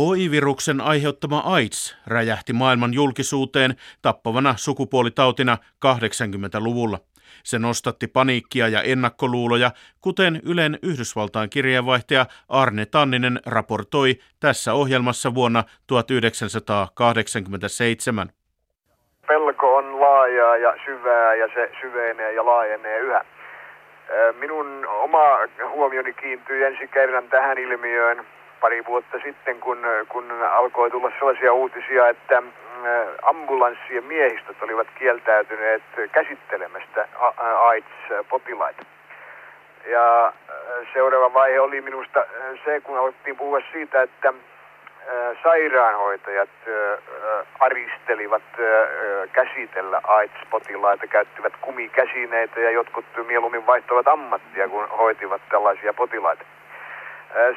HIV-viruksen aiheuttama AIDS räjähti maailman julkisuuteen tappavana sukupuolitautina 80-luvulla. Se nostatti paniikkia ja ennakkoluuloja, kuten Ylen Yhdysvaltain kirjeenvaihtaja Arne Tanninen raportoi tässä ohjelmassa vuonna 1987. Pelko on laajaa ja syvää ja se syvenee ja laajenee yhä. Minun oma huomioni kiintyi ensi kerran tähän ilmiöön pari vuotta sitten, kun, kun alkoi tulla sellaisia uutisia, että ambulanssien miehistöt olivat kieltäytyneet käsittelemästä AIDS-potilaita. Ja seuraava vaihe oli minusta se, kun alettiin puhua siitä, että sairaanhoitajat aristelivat käsitellä AIDS-potilaita, käyttivät kumikäsineitä ja jotkut mieluummin vaihtoivat ammattia, kun hoitivat tällaisia potilaita.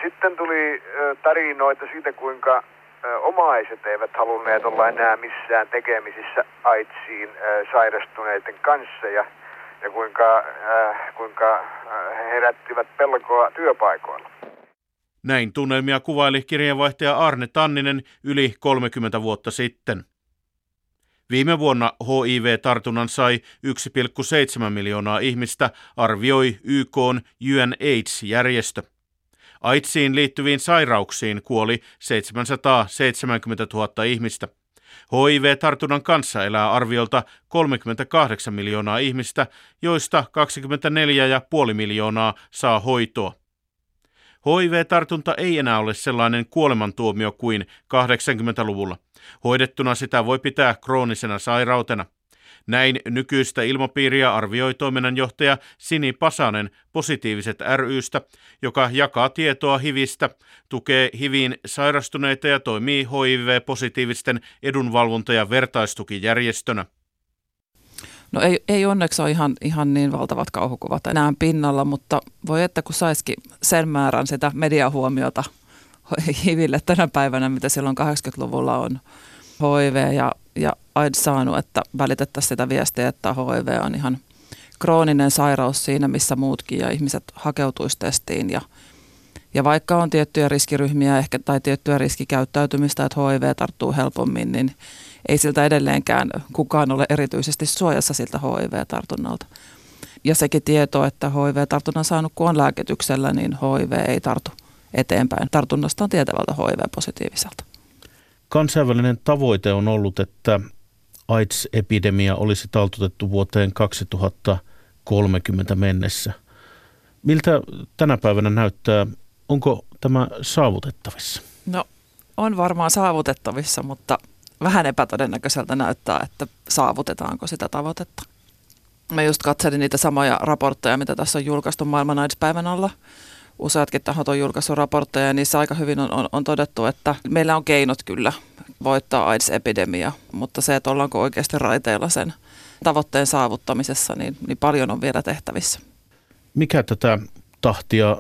Sitten tuli tarinoita siitä, kuinka omaiset eivät halunneet olla enää missään tekemisissä AIDSiin sairastuneiden kanssa ja, ja kuinka, kuinka he herättivät pelkoa työpaikoilla. Näin tunnelmia kuvaili kirjeenvaihtaja Arne Tanninen yli 30 vuotta sitten. Viime vuonna HIV-tartunnan sai 1,7 miljoonaa ihmistä, arvioi YK UNAIDS-järjestö. AIDSiin liittyviin sairauksiin kuoli 770 000 ihmistä. HIV-tartunnan kanssa elää arviolta 38 miljoonaa ihmistä, joista 24,5 miljoonaa saa hoitoa. HIV-tartunta ei enää ole sellainen kuolemantuomio kuin 80-luvulla. Hoidettuna sitä voi pitää kroonisena sairautena. Näin nykyistä ilmapiiriä arvioi toiminnanjohtaja Sini Pasanen positiiviset rystä, joka jakaa tietoa HIVistä, tukee HIViin sairastuneita ja toimii HIV-positiivisten edunvalvonta- ja vertaistukijärjestönä. No ei, ei onneksi ole ihan, ihan niin valtavat kauhukuvat enää pinnalla, mutta voi että kun saisikin sen määrän sitä mediahuomiota HIVille tänä päivänä, mitä silloin 80-luvulla on HIV ja, ja AIDS saanut, että välitettäisiin sitä viestiä, että HIV on ihan krooninen sairaus siinä, missä muutkin ja ihmiset hakeutuisi testiin ja ja vaikka on tiettyjä riskiryhmiä ehkä tai tiettyä riskikäyttäytymistä, että HIV tarttuu helpommin, niin ei siltä edelleenkään kukaan ole erityisesti suojassa siltä HIV-tartunnalta. Ja sekin tieto, että HIV-tartunnan saanut kun on lääkityksellä, niin HIV ei tartu eteenpäin tartunnasta on tietävältä HIV-positiiviselta. Kansainvälinen tavoite on ollut, että AIDS-epidemia olisi taltutettu vuoteen 2030 mennessä. Miltä tänä päivänä näyttää? Onko tämä saavutettavissa? No on varmaan saavutettavissa, mutta vähän epätodennäköiseltä näyttää, että saavutetaanko sitä tavoitetta. Mä just katselin niitä samoja raportteja, mitä tässä on julkaistu maailman AIDS-päivän alla. Useatkin tahot on julkaissut raportteja ja niissä aika hyvin on, on, on todettu, että meillä on keinot kyllä voittaa AIDS-epidemia, mutta se, että ollaanko oikeasti raiteilla sen tavoitteen saavuttamisessa, niin, niin paljon on vielä tehtävissä. Mikä tätä tahtia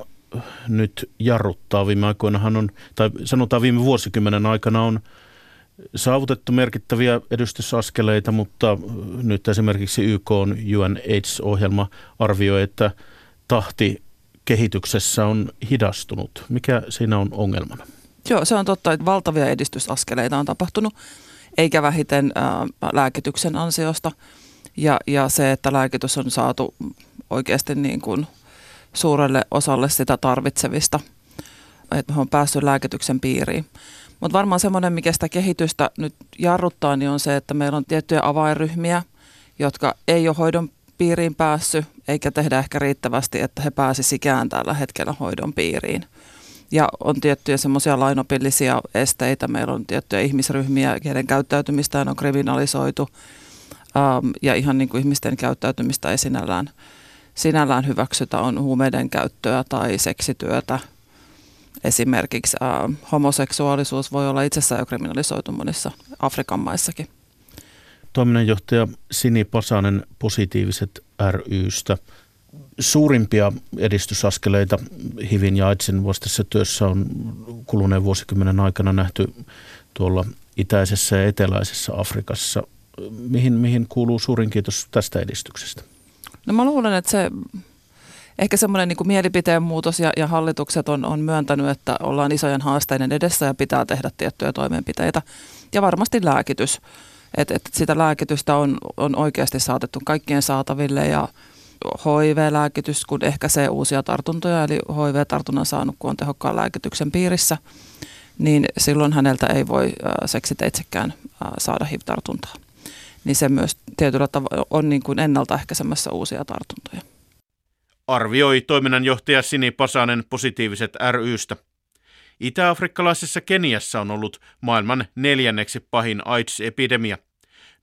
nyt jarruttaa? Viime aikoinahan on, tai sanotaan viime vuosikymmenen aikana on saavutettu merkittäviä edistysaskeleita, mutta nyt esimerkiksi YK on UNAIDS-ohjelma arvioi, että tahti kehityksessä on hidastunut. Mikä siinä on ongelmana? Joo, se on totta, että valtavia edistysaskeleita on tapahtunut, eikä vähiten ää, lääkityksen ansiosta. Ja, ja se, että lääkitys on saatu oikeasti niin kuin suurelle osalle sitä tarvitsevista, että on päässyt lääkityksen piiriin. Mutta varmaan semmoinen, mikä sitä kehitystä nyt jarruttaa, niin on se, että meillä on tiettyjä avainryhmiä, jotka ei ole hoidon piiriin päässyt, eikä tehdä ehkä riittävästi, että he pääsisikään tällä hetkellä hoidon piiriin. Ja on tiettyjä semmoisia lainopillisia esteitä. Meillä on tiettyjä ihmisryhmiä, joiden käyttäytymistä on kriminalisoitu. Ähm, ja ihan niin kuin ihmisten käyttäytymistä ei sinällään, sinällään hyväksytä. On huumeiden käyttöä tai seksityötä – Esimerkiksi äh, homoseksuaalisuus voi olla itsessään jo kriminalisoitu monissa Afrikan maissakin. Toiminnanjohtaja Sini Pasanen Positiiviset rystä. Suurimpia edistysaskeleita HIVin ja AIDSin vastaisessa työssä on kuluneen vuosikymmenen aikana nähty tuolla itäisessä ja eteläisessä Afrikassa. Mihin, mihin kuuluu suurin kiitos tästä edistyksestä? No mä luulen, että se ehkä semmoinen niin mielipiteen muutos ja, ja hallitukset on, on myöntänyt, että ollaan isojen haasteiden edessä ja pitää tehdä tiettyjä toimenpiteitä. Ja varmasti lääkitys. Että et sitä lääkitystä on, on oikeasti saatettu kaikkien saataville ja HIV-lääkitys, kun ehkäisee uusia tartuntoja, eli HIV-tartunnan saanut, kun on tehokkaan lääkityksen piirissä, niin silloin häneltä ei voi seksiteitsekään saada HIV-tartuntaa. Niin se myös tietyllä tavalla on niin kuin ennaltaehkäisemässä uusia tartuntoja. Arvioi toiminnanjohtaja Sini Pasanen positiiviset rystä. Itä-afrikkalaisessa Keniassa on ollut maailman neljänneksi pahin AIDS-epidemia.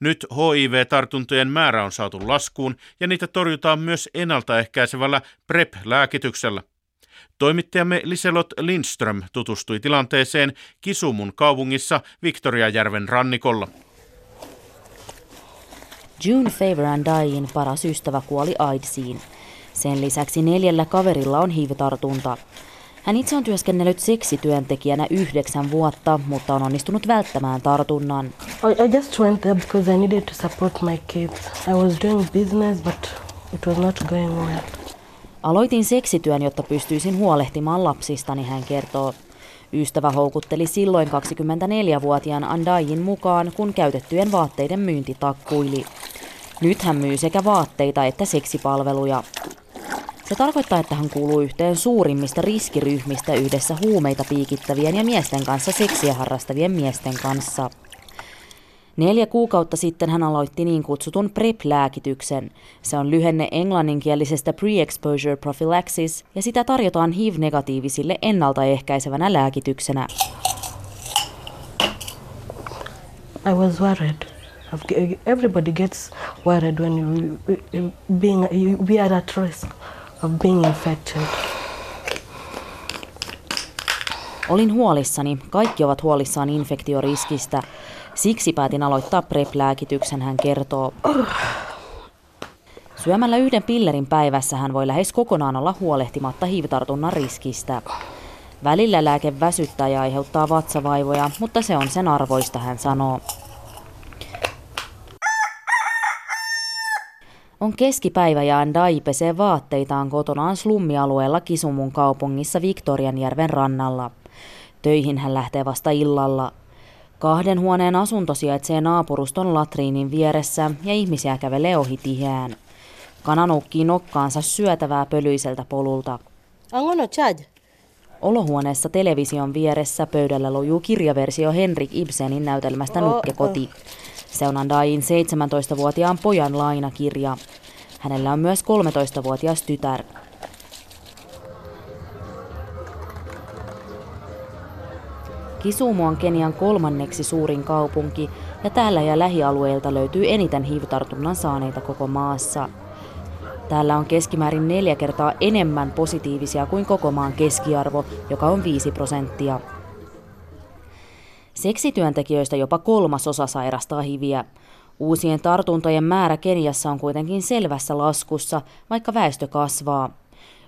Nyt HIV-tartuntojen määrä on saatu laskuun ja niitä torjutaan myös ennaltaehkäisevällä PrEP-lääkityksellä. Toimittajamme Liselot Lindström tutustui tilanteeseen Kisumun kaupungissa Viktoriajärven rannikolla. June Favor and Dyin paras ystävä kuoli AIDSiin. Sen lisäksi neljällä kaverilla on HIV-tartunta. Hän itse on työskennellyt seksityöntekijänä yhdeksän vuotta, mutta on onnistunut välttämään tartunnan. I, just went there because I needed to support my kids. I was doing business, but it was not going well. Aloitin seksityön, jotta pystyisin huolehtimaan lapsistani, hän kertoo. Ystävä houkutteli silloin 24-vuotiaan Andajin mukaan, kun käytettyjen vaatteiden myynti takkuili. Nyt hän myy sekä vaatteita että seksipalveluja. Se tarkoittaa, että hän kuuluu yhteen suurimmista riskiryhmistä yhdessä huumeita piikittävien ja miesten kanssa seksiä harrastavien miesten kanssa. Neljä kuukautta sitten hän aloitti niin kutsutun PrEP-lääkityksen. Se on lyhenne englanninkielisestä Pre-Exposure Prophylaxis ja sitä tarjotaan HIV-negatiivisille ennaltaehkäisevänä lääkityksenä. I was worried. Everybody gets worried when you being you be at risk of being infected. Olin huolissani. Kaikki ovat huolissaan infektioriskistä. Siksi päätin aloittaa PrEP-lääkityksen, hän kertoo. Syömällä yhden pillerin päivässä hän voi lähes kokonaan olla huolehtimatta hiivitartunnan riskistä. Välillä lääke väsyttää ja aiheuttaa vatsavaivoja, mutta se on sen arvoista, hän sanoo. On keskipäivä ja Andai pesee vaatteitaan kotonaan slummialueella Kisumun kaupungissa Viktorianjärven rannalla. Töihin hän lähtee vasta illalla. Kahden huoneen asunto sijaitsee naapuruston latriinin vieressä ja ihmisiä kävelee ohi tiheään. Kana nukkii nokkaansa syötävää pölyiseltä polulta. Angono chad. Olohuoneessa television vieressä pöydällä lojuu kirjaversio Henrik Ibsenin näytelmästä Nukkekoti. Se on Andain 17-vuotiaan pojan lainakirja. Hänellä on myös 13-vuotias tytär. Kisumu on Kenian kolmanneksi suurin kaupunki ja täällä ja lähialueilta löytyy eniten HIV-tartunnan saaneita koko maassa. Täällä on keskimäärin neljä kertaa enemmän positiivisia kuin koko maan keskiarvo, joka on 5 prosenttia. Seksityöntekijöistä jopa kolmas osa sairastaa hiviä. Uusien tartuntojen määrä Keniassa on kuitenkin selvässä laskussa, vaikka väestö kasvaa.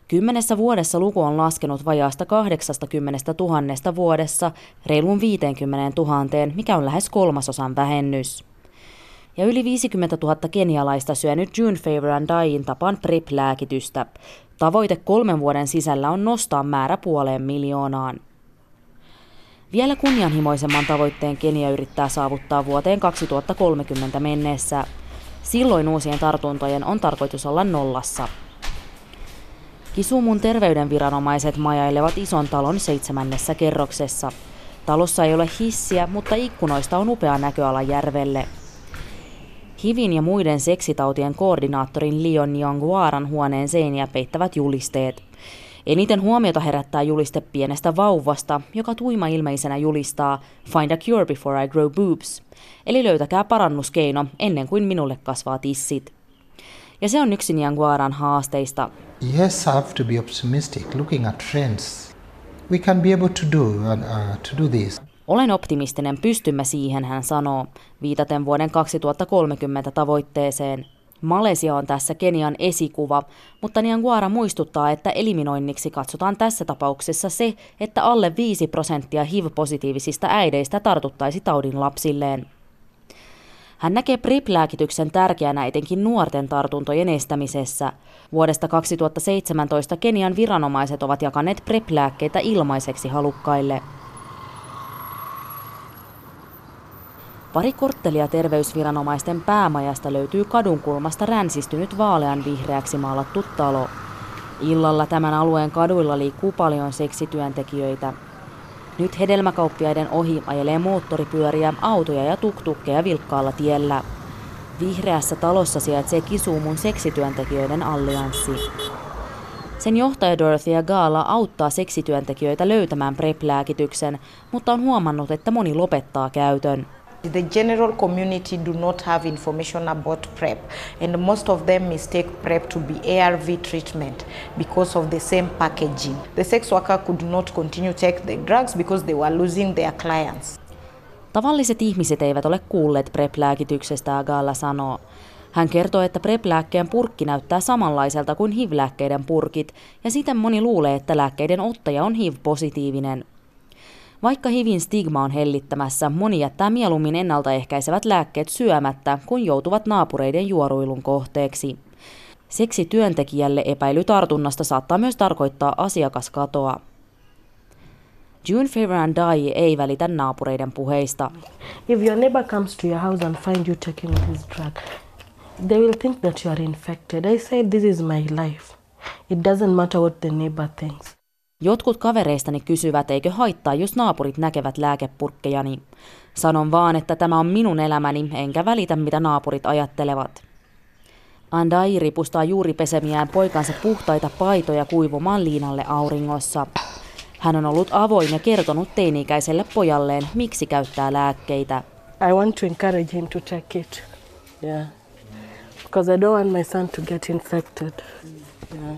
Kymmenessä vuodessa luku on laskenut vajaasta 80 000 vuodessa reiluun 50 000, mikä on lähes kolmasosan vähennys. Ja yli 50 000 kenialaista syö nyt June Favor and Dyin tapaan PrEP-lääkitystä. Tavoite kolmen vuoden sisällä on nostaa määrä puoleen miljoonaan. Vielä kunnianhimoisemman tavoitteen Kenia yrittää saavuttaa vuoteen 2030 mennessä. Silloin uusien tartuntojen on tarkoitus olla nollassa. Kisumun terveydenviranomaiset majailevat ison talon seitsemännessä kerroksessa. Talossa ei ole hissiä, mutta ikkunoista on upea näköala järvelle. Hivin ja muiden seksitautien koordinaattorin Leon Yongwaran huoneen seiniä peittävät julisteet. Eniten huomiota herättää juliste pienestä vauvasta, joka tuima-ilmeisenä julistaa Find a cure before I grow boobs, eli löytäkää parannuskeino ennen kuin minulle kasvaa tissit. Ja se on yksi Nianguaran haasteista. Yes, I have to be optimistic looking at trends. We can be able to do, uh, to do this. Olen optimistinen, pystymme siihen, hän sanoo, viitaten vuoden 2030 tavoitteeseen. Malesia on tässä Kenian esikuva, mutta Nianguara muistuttaa, että eliminoinniksi katsotaan tässä tapauksessa se, että alle 5 prosenttia HIV-positiivisista äideistä tartuttaisi taudin lapsilleen. Hän näkee PrEP-lääkityksen tärkeänä etenkin nuorten tartuntojen estämisessä. Vuodesta 2017 Kenian viranomaiset ovat jakaneet PrEP-lääkkeitä ilmaiseksi halukkaille. Pari korttelia terveysviranomaisten päämajasta löytyy kadunkulmasta ränsistynyt vaalean vihreäksi maalattu talo. Illalla tämän alueen kaduilla liikkuu paljon seksityöntekijöitä. Nyt hedelmäkauppiaiden ohi ajelee moottoripyöriä, autoja ja tuktukkeja vilkkaalla tiellä. Vihreässä talossa sijaitsee Kisuumun seksityöntekijöiden allianssi. Sen johtaja Dorothea Gaala auttaa seksityöntekijöitä löytämään PrEP-lääkityksen, mutta on huomannut, että moni lopettaa käytön. The general community do not have information about PrEP, and most of them mistake PrEP to be ARV treatment because of the same packaging. The sex worker could not continue to take the drugs because they were losing their clients. Tavalliset ihmiset eivät ole kuulleet PrEP-lääkityksestä, Agalla sanoo. Hän kertoo, että PrEP-lääkkeen purkki näyttää samanlaiselta kuin HIV-lääkkeiden purkit, ja siten moni luulee, että lääkkeiden ottaja on HIV-positiivinen. Vaikka HIVin stigma on hellittämässä, moni jättää mieluummin ennaltaehkäisevät lääkkeet syömättä, kun joutuvat naapureiden juoruilun kohteeksi. Seksi työntekijälle epäily tartunnasta saattaa myös tarkoittaa asiakaskatoa. June Ferran Dai ei välitä naapureiden puheista. If your neighbor comes to your house and find you taking this drug, they will think that you are infected. I say this is my life. It doesn't matter what the neighbor thinks. Jotkut kavereistani kysyvät, eikö haittaa, jos naapurit näkevät lääkepurkkejani. Sanon vaan, että tämä on minun elämäni, enkä välitä, mitä naapurit ajattelevat. Andai ripustaa juuri pesemiään poikansa puhtaita paitoja kuivumaan liinalle auringossa. Hän on ollut avoin ja kertonut teini-ikäiselle pojalleen, miksi käyttää lääkkeitä. I want to encourage him to take it. Yeah. Because I don't want my son to get infected. Yeah.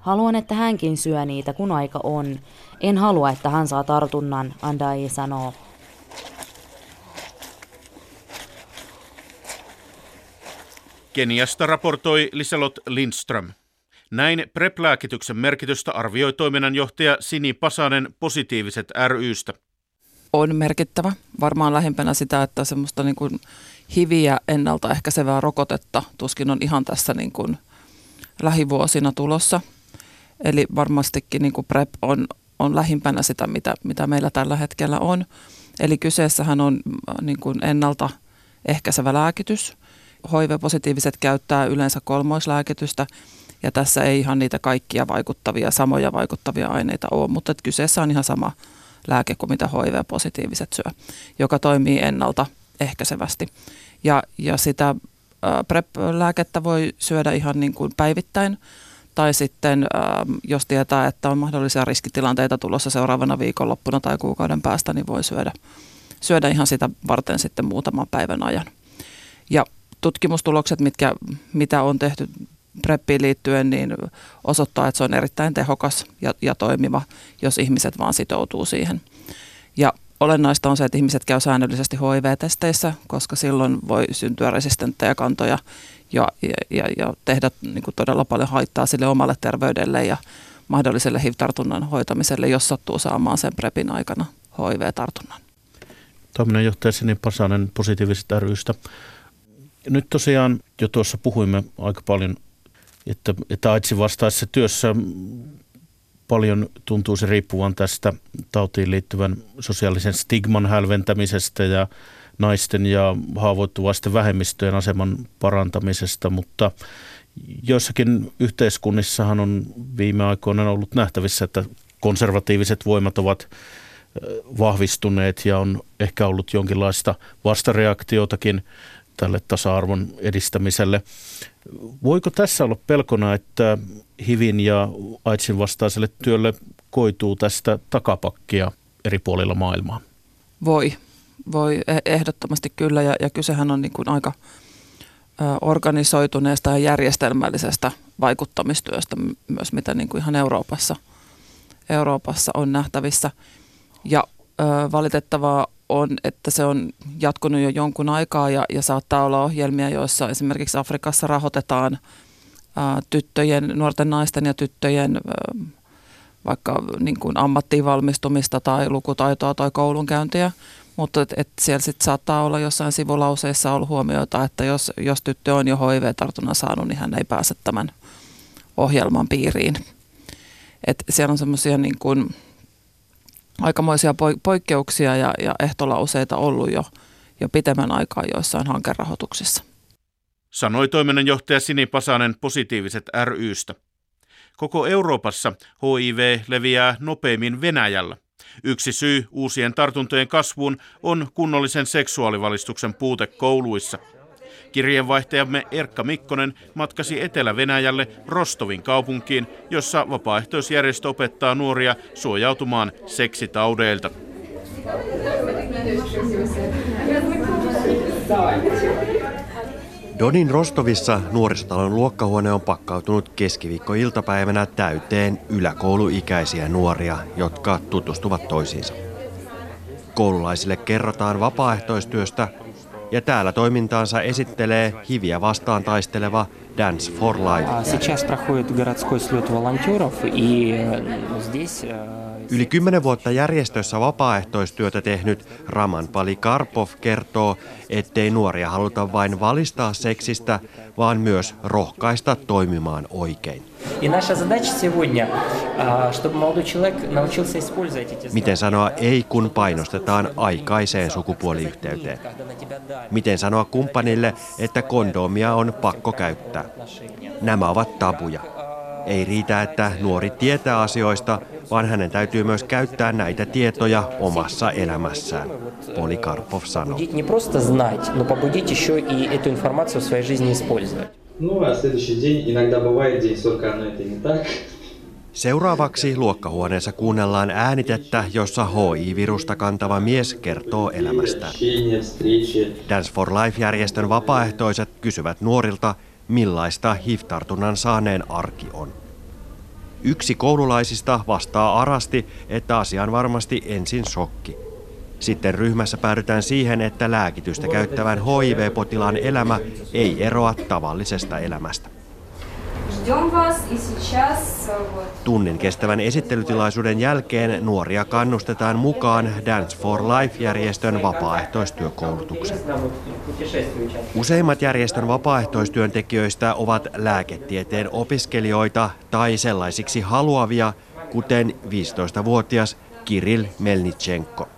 Haluan, että hänkin syö niitä, kun aika on. En halua, että hän saa tartunnan, Andai sanoo. Keniasta raportoi Liselot Lindström. Näin PrEP-lääkityksen merkitystä arvioi toiminnanjohtaja Sini Pasanen positiiviset rystä. On merkittävä. Varmaan lähimpänä sitä, että semmoista niin kuin hiviä ennaltaehkäisevää rokotetta tuskin on ihan tässä niin kuin lähivuosina tulossa – Eli varmastikin niin kuin PrEP on, on lähimpänä sitä, mitä, mitä meillä tällä hetkellä on. Eli kyseessähän on äh, niin kuin ennalta ehkäisevä lääkitys. HIV-positiiviset käyttää yleensä kolmoislääkitystä ja tässä ei ihan niitä kaikkia vaikuttavia, samoja vaikuttavia aineita ole, mutta kyseessä on ihan sama lääke kuin mitä HIV-positiiviset syö, joka toimii ennalta ehkäisevästi. Ja, ja sitä äh, PrEP-lääkettä voi syödä ihan niin kuin päivittäin tai sitten ähm, jos tietää, että on mahdollisia riskitilanteita tulossa seuraavana viikonloppuna tai kuukauden päästä, niin voi syödä, syödä ihan sitä varten sitten muutaman päivän ajan. Ja tutkimustulokset, mitkä, mitä on tehty preppiin liittyen, niin osoittaa, että se on erittäin tehokas ja, ja toimiva, jos ihmiset vaan sitoutuu siihen. Ja olennaista on se, että ihmiset käy säännöllisesti HIV-testeissä, koska silloin voi syntyä resistenttejä kantoja ja, ja, ja tehdä niin kuin todella paljon haittaa sille omalle terveydelle ja mahdolliselle HIV-tartunnan hoitamiselle, jos sattuu saamaan sen PrEPin aikana HIV-tartunnan. Toiminnanjohtaja Sini Pasanen positiivisesta rystä. Nyt tosiaan jo tuossa puhuimme aika paljon, että, että AIDSin vastaisessa työssä paljon tuntuu se riippuvan tästä tautiin liittyvän sosiaalisen stigman hälventämisestä ja naisten ja haavoittuvaisten vähemmistöjen aseman parantamisesta, mutta joissakin yhteiskunnissahan on viime aikoina ollut nähtävissä, että konservatiiviset voimat ovat vahvistuneet ja on ehkä ollut jonkinlaista vastareaktiotakin tälle tasa-arvon edistämiselle. Voiko tässä olla pelkona, että HIVin ja AIDSin vastaiselle työlle koituu tästä takapakkia eri puolilla maailmaa? Voi voi e- ehdottomasti kyllä ja, ja kysehän on niin kuin aika organisoituneesta ja järjestelmällisestä vaikuttamistyöstä myös, mitä niin kuin ihan Euroopassa, Euroopassa on nähtävissä. Ja valitettavaa on, että se on jatkunut jo jonkun aikaa ja, ja saattaa olla ohjelmia, joissa esimerkiksi Afrikassa rahoitetaan ä, tyttöjen, nuorten naisten ja tyttöjen ä, vaikka niin kuin ammattiin valmistumista tai lukutaitoa tai koulunkäyntiä – Mutta et, et siellä sit saattaa olla jossain sivulauseissa ollut huomioita, että jos, jos tyttö on jo HIV-tartunnan saanut, niin hän ei pääse tämän ohjelman piiriin. Et siellä on semmoisia niin kuin aikamoisia poikkeuksia ja, ja ehtolauseita ollut jo, jo pitemmän aikaa joissain hankerahoituksissa. Sanoi toiminnanjohtaja Sini Pasanen positiiviset rystä. Koko Euroopassa HIV leviää nopeimmin Venäjällä. Yksi syy uusien tartuntojen kasvuun on kunnollisen seksuaalivalistuksen puute kouluissa. Kirjeenvaihtajamme Erkka Mikkonen matkasi Etelä-Venäjälle Rostovin kaupunkiin, jossa vapaaehtoisjärjestö opettaa nuoria suojautumaan seksitaudeilta. Donin Rostovissa nuorisotalon luokkahuone on pakkautunut keskiviikkoiltapäivänä täyteen yläkouluikäisiä nuoria, jotka tutustuvat toisiinsa. Koululaisille kerrotaan vapaaehtoistyöstä ja täällä toimintaansa esittelee hiviä vastaan taisteleva Dance for Life. Yli kymmenen vuotta järjestössä vapaaehtoistyötä tehnyt Raman Palikarpov kertoo, ettei nuoria haluta vain valistaa seksistä, vaan myös rohkaista toimimaan oikein. Miten sanoa ei, kun painostetaan aikaiseen sukupuoliyhteyteen? Miten sanoa kumppanille, että kondomia on pakko käyttää? Nämä ovat tabuja. Ei riitä, että nuori tietää asioista, vaan hänen täytyy myös käyttää näitä tietoja omassa elämässään, Polikarpov sanoi. Seuraavaksi luokkahuoneessa kuunnellaan äänitettä, jossa HI-virusta kantava mies kertoo elämästään. Dance for Life-järjestön vapaaehtoiset kysyvät nuorilta, millaista HIV-tartunnan saaneen arki on. Yksi koululaisista vastaa arasti, että asia on varmasti ensin shokki. Sitten ryhmässä päädytään siihen, että lääkitystä käyttävän HIV-potilaan elämä ei eroa tavallisesta elämästä. Tunnin kestävän esittelytilaisuuden jälkeen nuoria kannustetaan mukaan Dance for Life-järjestön vapaaehtoistyökoulutukseen. Useimmat järjestön vapaaehtoistyöntekijöistä ovat lääketieteen opiskelijoita tai sellaisiksi haluavia, kuten 15-vuotias Kirill Melnichenko.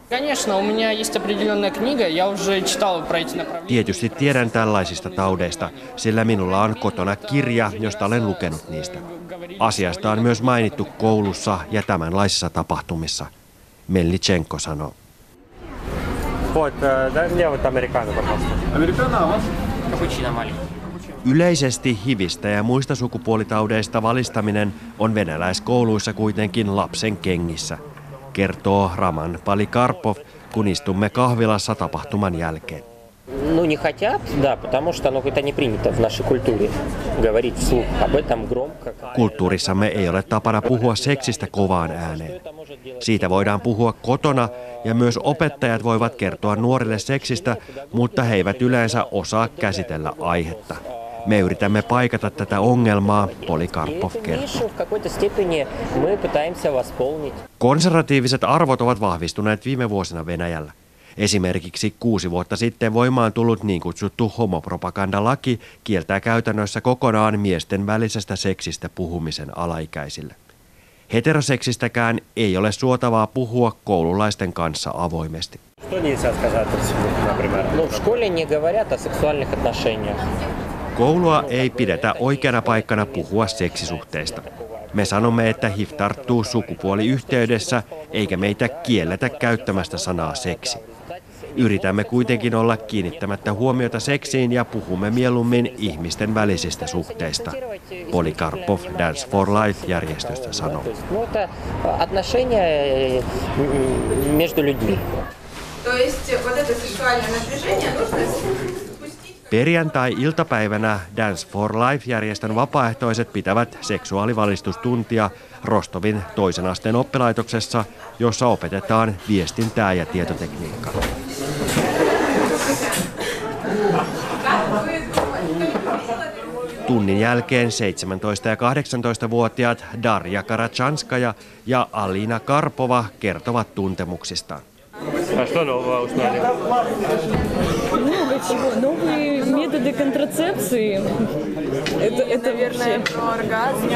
Tietysti tiedän tällaisista taudeista, sillä minulla on kotona kirja, josta olen lukenut niistä. Asiasta on myös mainittu koulussa ja tämänlaisissa tapahtumissa, Melnichenko sanoo. Yleisesti hivistä ja muista sukupuolitaudeista valistaminen on venäläiskouluissa kuitenkin lapsen kengissä – kertoo Raman Palikarpov, kun istumme kahvilassa tapahtuman jälkeen. Ну, не хотят, да, потому что ну, это не принято в нашей культуре говорить вслух об этом громко. Kulttuurissamme ei ole tapana puhua seksistä kovaan ääneen. Siitä voidaan puhua kotona ja myös opettajat voivat kertoa nuorille seksistä, mutta he eivät yleensä osaa käsitellä aihetta. Me yritämme paikata tätä ongelmaa, Polikarpov kertoo. Konservatiiviset arvot ovat vahvistuneet viime vuosina Venäjällä. Esimerkiksi kuusi vuotta sitten voimaan tullut niin kutsuttu homopropagandalaki kieltää käytännössä kokonaan miesten välisestä seksistä puhumisen alaikäisille. Heteroseksistäkään ei ole suotavaa puhua koululaisten kanssa avoimesti. Koulua ei pidetä oikeana paikkana puhua seksisuhteista. Me sanomme, että HIV tarttuu sukupuoliyhteydessä, eikä meitä kielletä käyttämästä sanaa seksi. Yritämme kuitenkin olla kiinnittämättä huomiota seksiin ja puhumme mieluummin ihmisten välisistä suhteista. Polikarpov Dance for Life-järjestöstä sanoo. То есть вот это сексуальное напряжение нужно Perjantai-iltapäivänä Dance for Life-järjestön vapaaehtoiset pitävät seksuaalivalistustuntia Rostovin toisen asteen oppilaitoksessa, jossa opetetaan viestintää ja tietotekniikkaa. Tunnin jälkeen 17- ja 18-vuotiaat Darja Karachanskaja ja Alina Karpova kertovat tuntemuksistaan. А что нового узнали? Много чего. Новые методы контрацепции. Это, это Наверное, вообще... про оргазмы,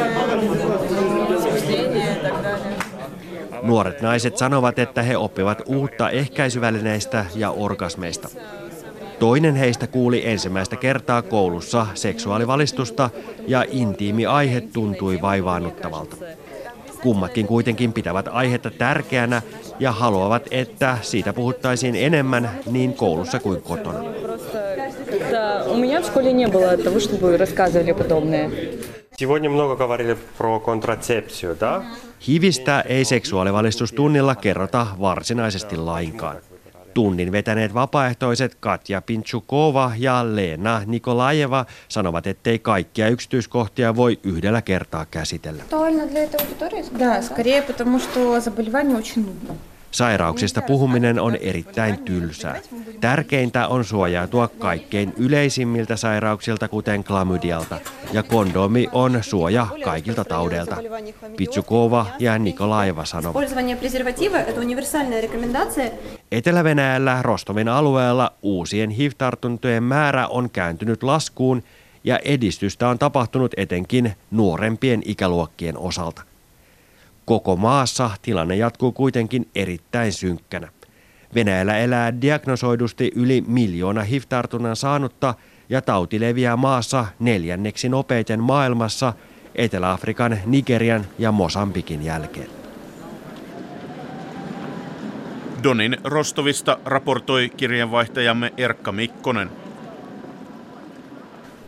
возбуждение и так далее. Nuoret naiset sanovat, että he oppivat uutta ehkäisyvälineistä ja orgasmeista. Toinen heistä kuuli ensimmäistä kertaa koulussa seksuaalivalistusta ja intiimi aihe tuntui vaivaannuttavalta. Kummatkin kuitenkin pitävät aihetta tärkeänä ja haluavat, että siitä puhuttaisiin enemmän niin koulussa kuin kotona. Да, у меня в школе не было того, чтобы рассказывали подобное. Сегодня много говорили про контрацепцию, да? Hivistä ei seksuaalivalistustunnilla kerrota varsinaisesti lainkaan. Tunnin vetäneet vapaaehtoiset Katja Pinchukova ja Leena Nikolajeva sanovat, ettei kaikkia yksityiskohtia voi yhdellä kertaa käsitellä. Да, скорее потому, что заболевание очень нудно. Sairauksista puhuminen on erittäin tylsää. Tärkeintä on suojautua kaikkein yleisimmiltä sairauksilta, kuten klamydialta, ja kondomi on suoja kaikilta taudeilta. Pitsukova ja Nikolaiva sanovat. Etelä-Venäjällä Rostovin alueella uusien HIV-tartuntojen määrä on kääntynyt laskuun ja edistystä on tapahtunut etenkin nuorempien ikäluokkien osalta. Koko maassa tilanne jatkuu kuitenkin erittäin synkkänä. Venäjällä elää diagnosoidusti yli miljoona HIV-tartunnan saanutta ja tauti leviää maassa neljänneksi nopeiten maailmassa Etelä-Afrikan, Nigerian ja Mosambikin jälkeen. Donin Rostovista raportoi kirjeenvaihtajamme Erkka Mikkonen.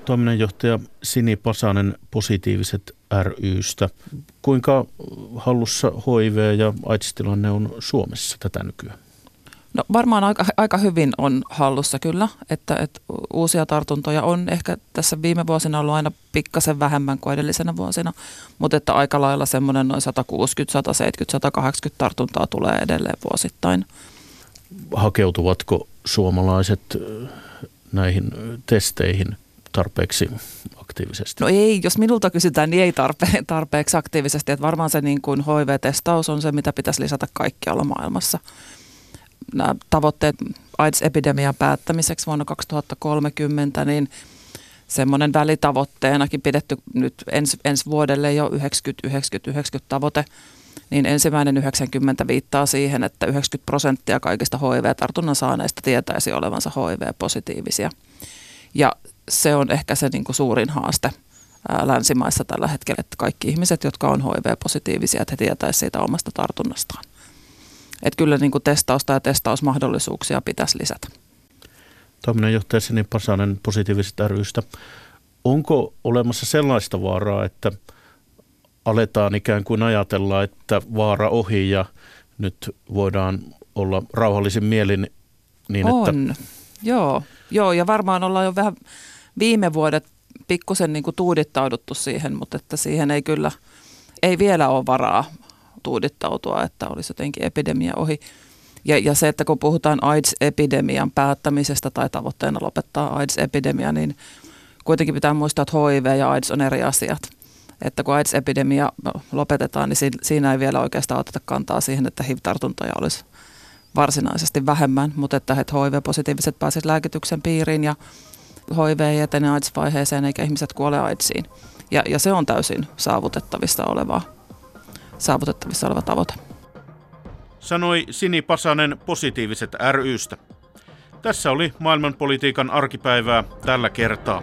Toiminnanjohtaja Sini Pasanen Positiiviset rystä. Kuinka hallussa HIV ja AIDS-tilanne on Suomessa tätä nykyään? No varmaan aika, aika hyvin on hallussa kyllä, että, että uusia tartuntoja on ehkä tässä viime vuosina ollut aina pikkasen vähemmän kuin edellisenä vuosina, mutta että aika lailla semmoinen noin 160, 170, 180 tartuntaa tulee edelleen vuosittain. Hakeutuvatko suomalaiset näihin testeihin tarpeeksi aktiivisesti? No ei, jos minulta kysytään, niin ei tarpe- tarpeeksi aktiivisesti. Että varmaan se niin kuin HIV-testaus on se, mitä pitäisi lisätä kaikkialla maailmassa. Nämä tavoitteet AIDS-epidemian päättämiseksi vuonna 2030, niin semmoinen välitavoitteenakin pidetty nyt ens, ensi vuodelle jo 90-90-90 tavoite, niin ensimmäinen 90 viittaa siihen, että 90 prosenttia kaikista HIV-tartunnan saaneista tietäisi olevansa HIV-positiivisia. Ja se on ehkä se niin kuin suurin haaste länsimaissa tällä hetkellä, että kaikki ihmiset, jotka on HIV-positiivisia, että he tietäisivät siitä omasta tartunnastaan. Että kyllä niin kuin testausta ja testausmahdollisuuksia pitäisi lisätä. Toiminnanjohtaja Sini Pasanen positiivisesta rystä. Onko olemassa sellaista vaaraa, että aletaan ikään kuin ajatella, että vaara ohi ja nyt voidaan olla rauhallisin mielin niin, on. että... Joo. Joo, ja varmaan ollaan jo vähän viime vuodet pikkusen niin tuudittauduttu siihen, mutta että siihen ei kyllä, ei vielä ole varaa tuudittautua, että olisi jotenkin epidemia ohi. Ja, ja se, että kun puhutaan AIDS-epidemian päättämisestä tai tavoitteena lopettaa AIDS-epidemia, niin kuitenkin pitää muistaa, että HIV ja AIDS on eri asiat. Että kun AIDS-epidemia lopetetaan, niin siinä ei vielä oikeastaan oteta kantaa siihen, että HIV-tartuntoja olisi varsinaisesti vähemmän, mutta että HIV-positiiviset pääsisivät lääkityksen piiriin ja HIV ei etene AIDS-vaiheeseen eikä ihmiset kuole AIDSiin. Ja, ja se on täysin saavutettavissa oleva, saavutettavissa oleva tavoite. Sanoi Sini Pasanen positiiviset rystä. Tässä oli maailmanpolitiikan arkipäivää tällä kertaa.